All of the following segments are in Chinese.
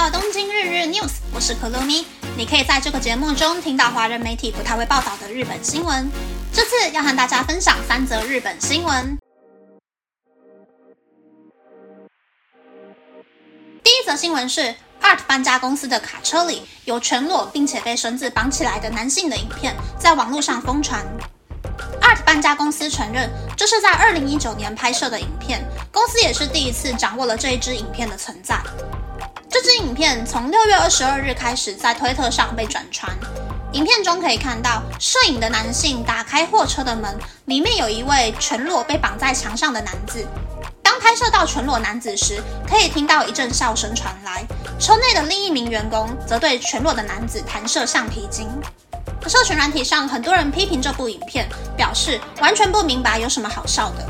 到东京日日 news，我是可露咪。你可以在这个节目中听到华人媒体不太会报道的日本新闻。这次要和大家分享三则日本新闻。第一则新闻是 Art 搬家公司的卡车里有全裸并且被绳子绑起来的男性的影片，在网络上疯传。Art 搬家公司承认，这是在2019年拍摄的影片，公司也是第一次掌握了这一支影片的存在。这支影片从6月22日开始在推特上被转传。影片中可以看到，摄影的男性打开货车的门，里面有一位全裸被绑在墙上的男子。当拍摄到全裸男子时，可以听到一阵笑声传来。车内的另一名员工则对全裸的男子弹射橡皮筋。社群软体上，很多人批评这部影片，表示完全不明白有什么好笑的。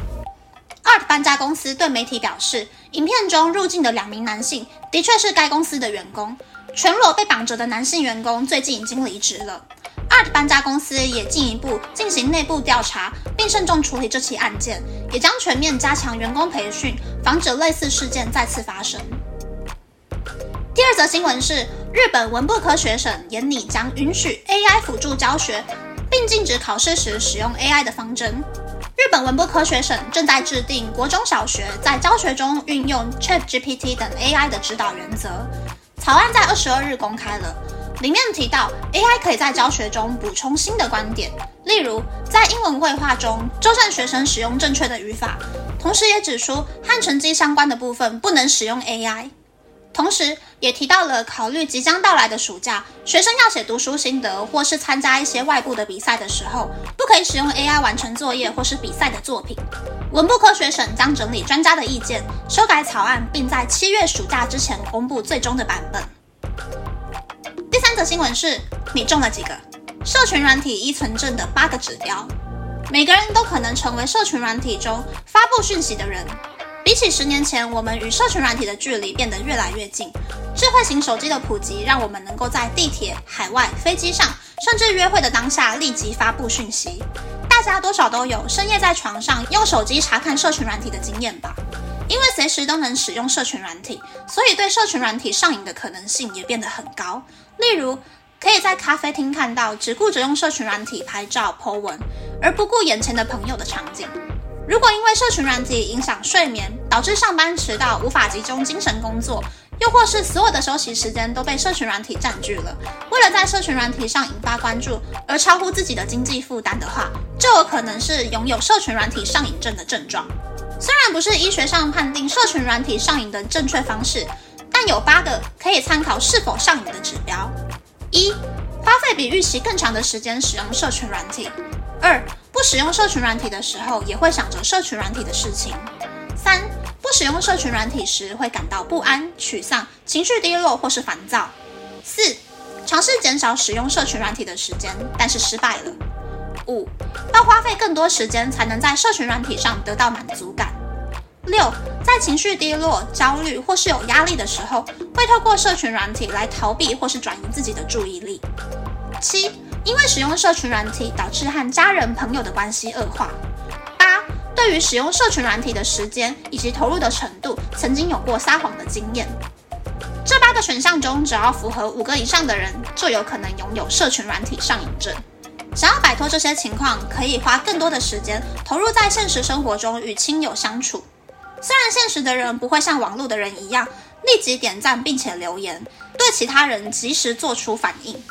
Art 搬家公司对媒体表示，影片中入境的两名男性的确是该公司的员工。全裸被绑着的男性员工最近已经离职了。Art 搬家公司也进一步进行内部调查，并慎重处理这起案件，也将全面加强员工培训，防止类似事件再次发生。第二则新闻是，日本文部科学省研拟将允许 AI 辅助教学，并禁止考试时使用 AI 的方针。日本文部科学省正在制定国中小学在教学中运用 ChatGPT 等 AI 的指导原则。草案在二十二日公开了，里面提到 AI 可以在教学中补充新的观点，例如在英文绘画中纠正学生使用正确的语法，同时也指出和成绩相关的部分不能使用 AI。同时，也提到了考虑即将到来的暑假，学生要写读书心得或是参加一些外部的比赛的时候，不可以使用 AI 完成作业或是比赛的作品。文部科学省将整理专家的意见，修改草案，并在七月暑假之前公布最终的版本。第三则新闻是：你中了几个社群软体依存症的八个指标？每个人都可能成为社群软体中发布讯息的人。比起十年前，我们与社群软体的距离变得越来越近。智慧型手机的普及，让我们能够在地铁、海外、飞机上，甚至约会的当下立即发布讯息。大家多少都有深夜在床上用手机查看社群软体的经验吧？因为随时都能使用社群软体，所以对社群软体上瘾的可能性也变得很高。例如，可以在咖啡厅看到只顾着用社群软体拍照、po 文，而不顾眼前的朋友的场景。如果因为社群软体影响睡眠，导致上班迟到、无法集中精神工作，又或是所有的休息时间都被社群软体占据了，为了在社群软体上引发关注而超乎自己的经济负担的话，就有可能是拥有社群软体上瘾症的症状。虽然不是医学上判定社群软体上瘾的正确方式，但有八个可以参考是否上瘾的指标：一、花费比预期更长的时间使用社群软体；二、不使用社群软体的时候，也会想着社群软体的事情。三、不使用社群软体时，会感到不安、沮丧、情绪低落或是烦躁。四、尝试减少使用社群软体的时间，但是失败了。五、要花费更多时间才能在社群软体上得到满足感。六、在情绪低落、焦虑或是有压力的时候，会透过社群软体来逃避或是转移自己的注意力。七。因为使用社群软体导致和家人朋友的关系恶化。八，对于使用社群软体的时间以及投入的程度，曾经有过撒谎的经验。这八个选项中，只要符合五个以上的人，就有可能拥有社群软体上瘾症。想要摆脱这些情况，可以花更多的时间投入在现实生活中与亲友相处。虽然现实的人不会像网络的人一样立即点赞并且留言，对其他人及时做出反应。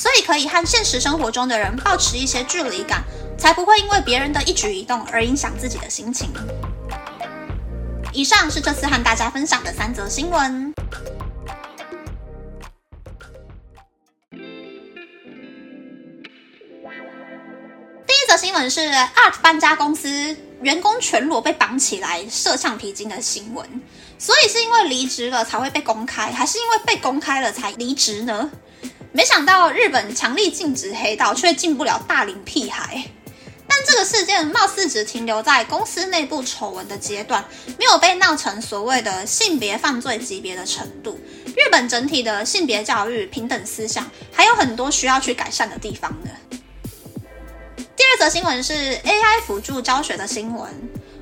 所以可以和现实生活中的人保持一些距离感，才不会因为别人的一举一动而影响自己的心情。以上是这次和大家分享的三则新闻。第一则新闻是 Art 搬家公司员工全裸被绑起来射橡皮筋的新闻。所以是因为离职了才会被公开，还是因为被公开了才离职呢？没想到日本强力禁止黑道，却进不了大龄屁孩。但这个事件貌似只停留在公司内部丑闻的阶段，没有被闹成所谓的性别犯罪级别的程度。日本整体的性别教育、平等思想还有很多需要去改善的地方呢。第二则新闻是 AI 辅助教学的新闻，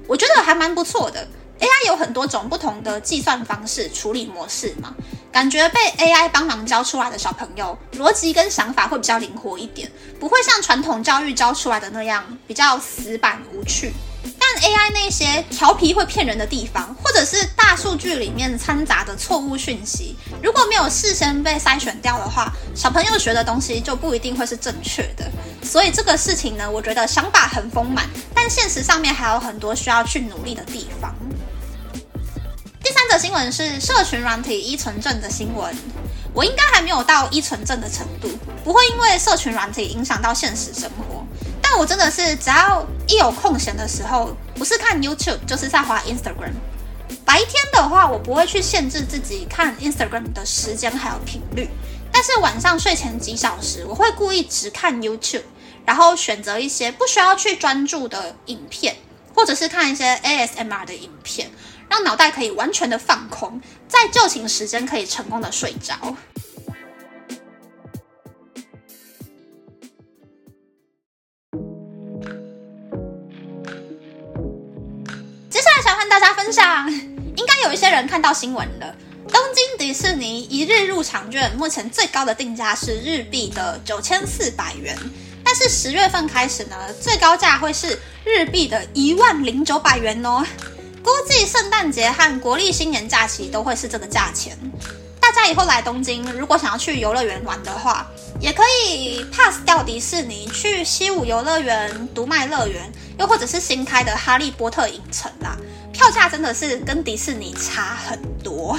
我觉得还蛮不错的。AI 有很多种不同的计算方式、处理模式嘛。感觉被 AI 帮忙教出来的小朋友，逻辑跟想法会比较灵活一点，不会像传统教育教出来的那样比较死板无趣。但 AI 那些调皮会骗人的地方，或者是大数据里面掺杂的错误讯息，如果没有事先被筛选掉的话，小朋友学的东西就不一定会是正确的。所以这个事情呢，我觉得想法很丰满，但现实上面还有很多需要去努力的地方。新闻是社群软体依存症的新闻。我应该还没有到依存症的程度，不会因为社群软体影响到现实生活。但我真的是只要一有空闲的时候，不是看 YouTube 就是在滑 Instagram。白天的话，我不会去限制自己看 Instagram 的时间还有频率，但是晚上睡前几小时，我会故意只看 YouTube，然后选择一些不需要去专注的影片，或者是看一些 ASMR 的影片。让脑袋可以完全的放空，在就寝时间可以成功的睡着。接下来想和大家分享，应该有一些人看到新闻了。东京迪士尼一日入场券目前最高的定价是日币的九千四百元，但是十月份开始呢，最高价会是日币的一万零九百元哦。估计圣诞节和国历新年假期都会是这个价钱。大家以后来东京，如果想要去游乐园玩的话，也可以 pass 掉迪士尼，去西武游乐园、独卖乐园，又或者是新开的哈利波特影城啦。票价真的是跟迪士尼差很多。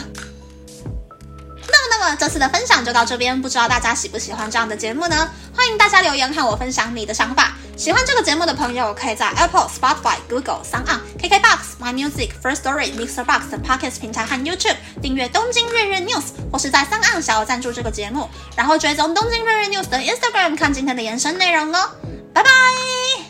那么这次的分享就到这边，不知道大家喜不喜欢这样的节目呢？欢迎大家留言和我分享你的想法。喜欢这个节目的朋友，可以在 Apple、Spotify、Google、s o n KKBox、My Music、First Story、Mixer Box 等 Podcast 平台和 YouTube 订阅东京日日 News，或是在 s o n 小额赞助这个节目，然后追踪东京日日 News 的 Instagram 看今天的延伸内容哦。拜拜。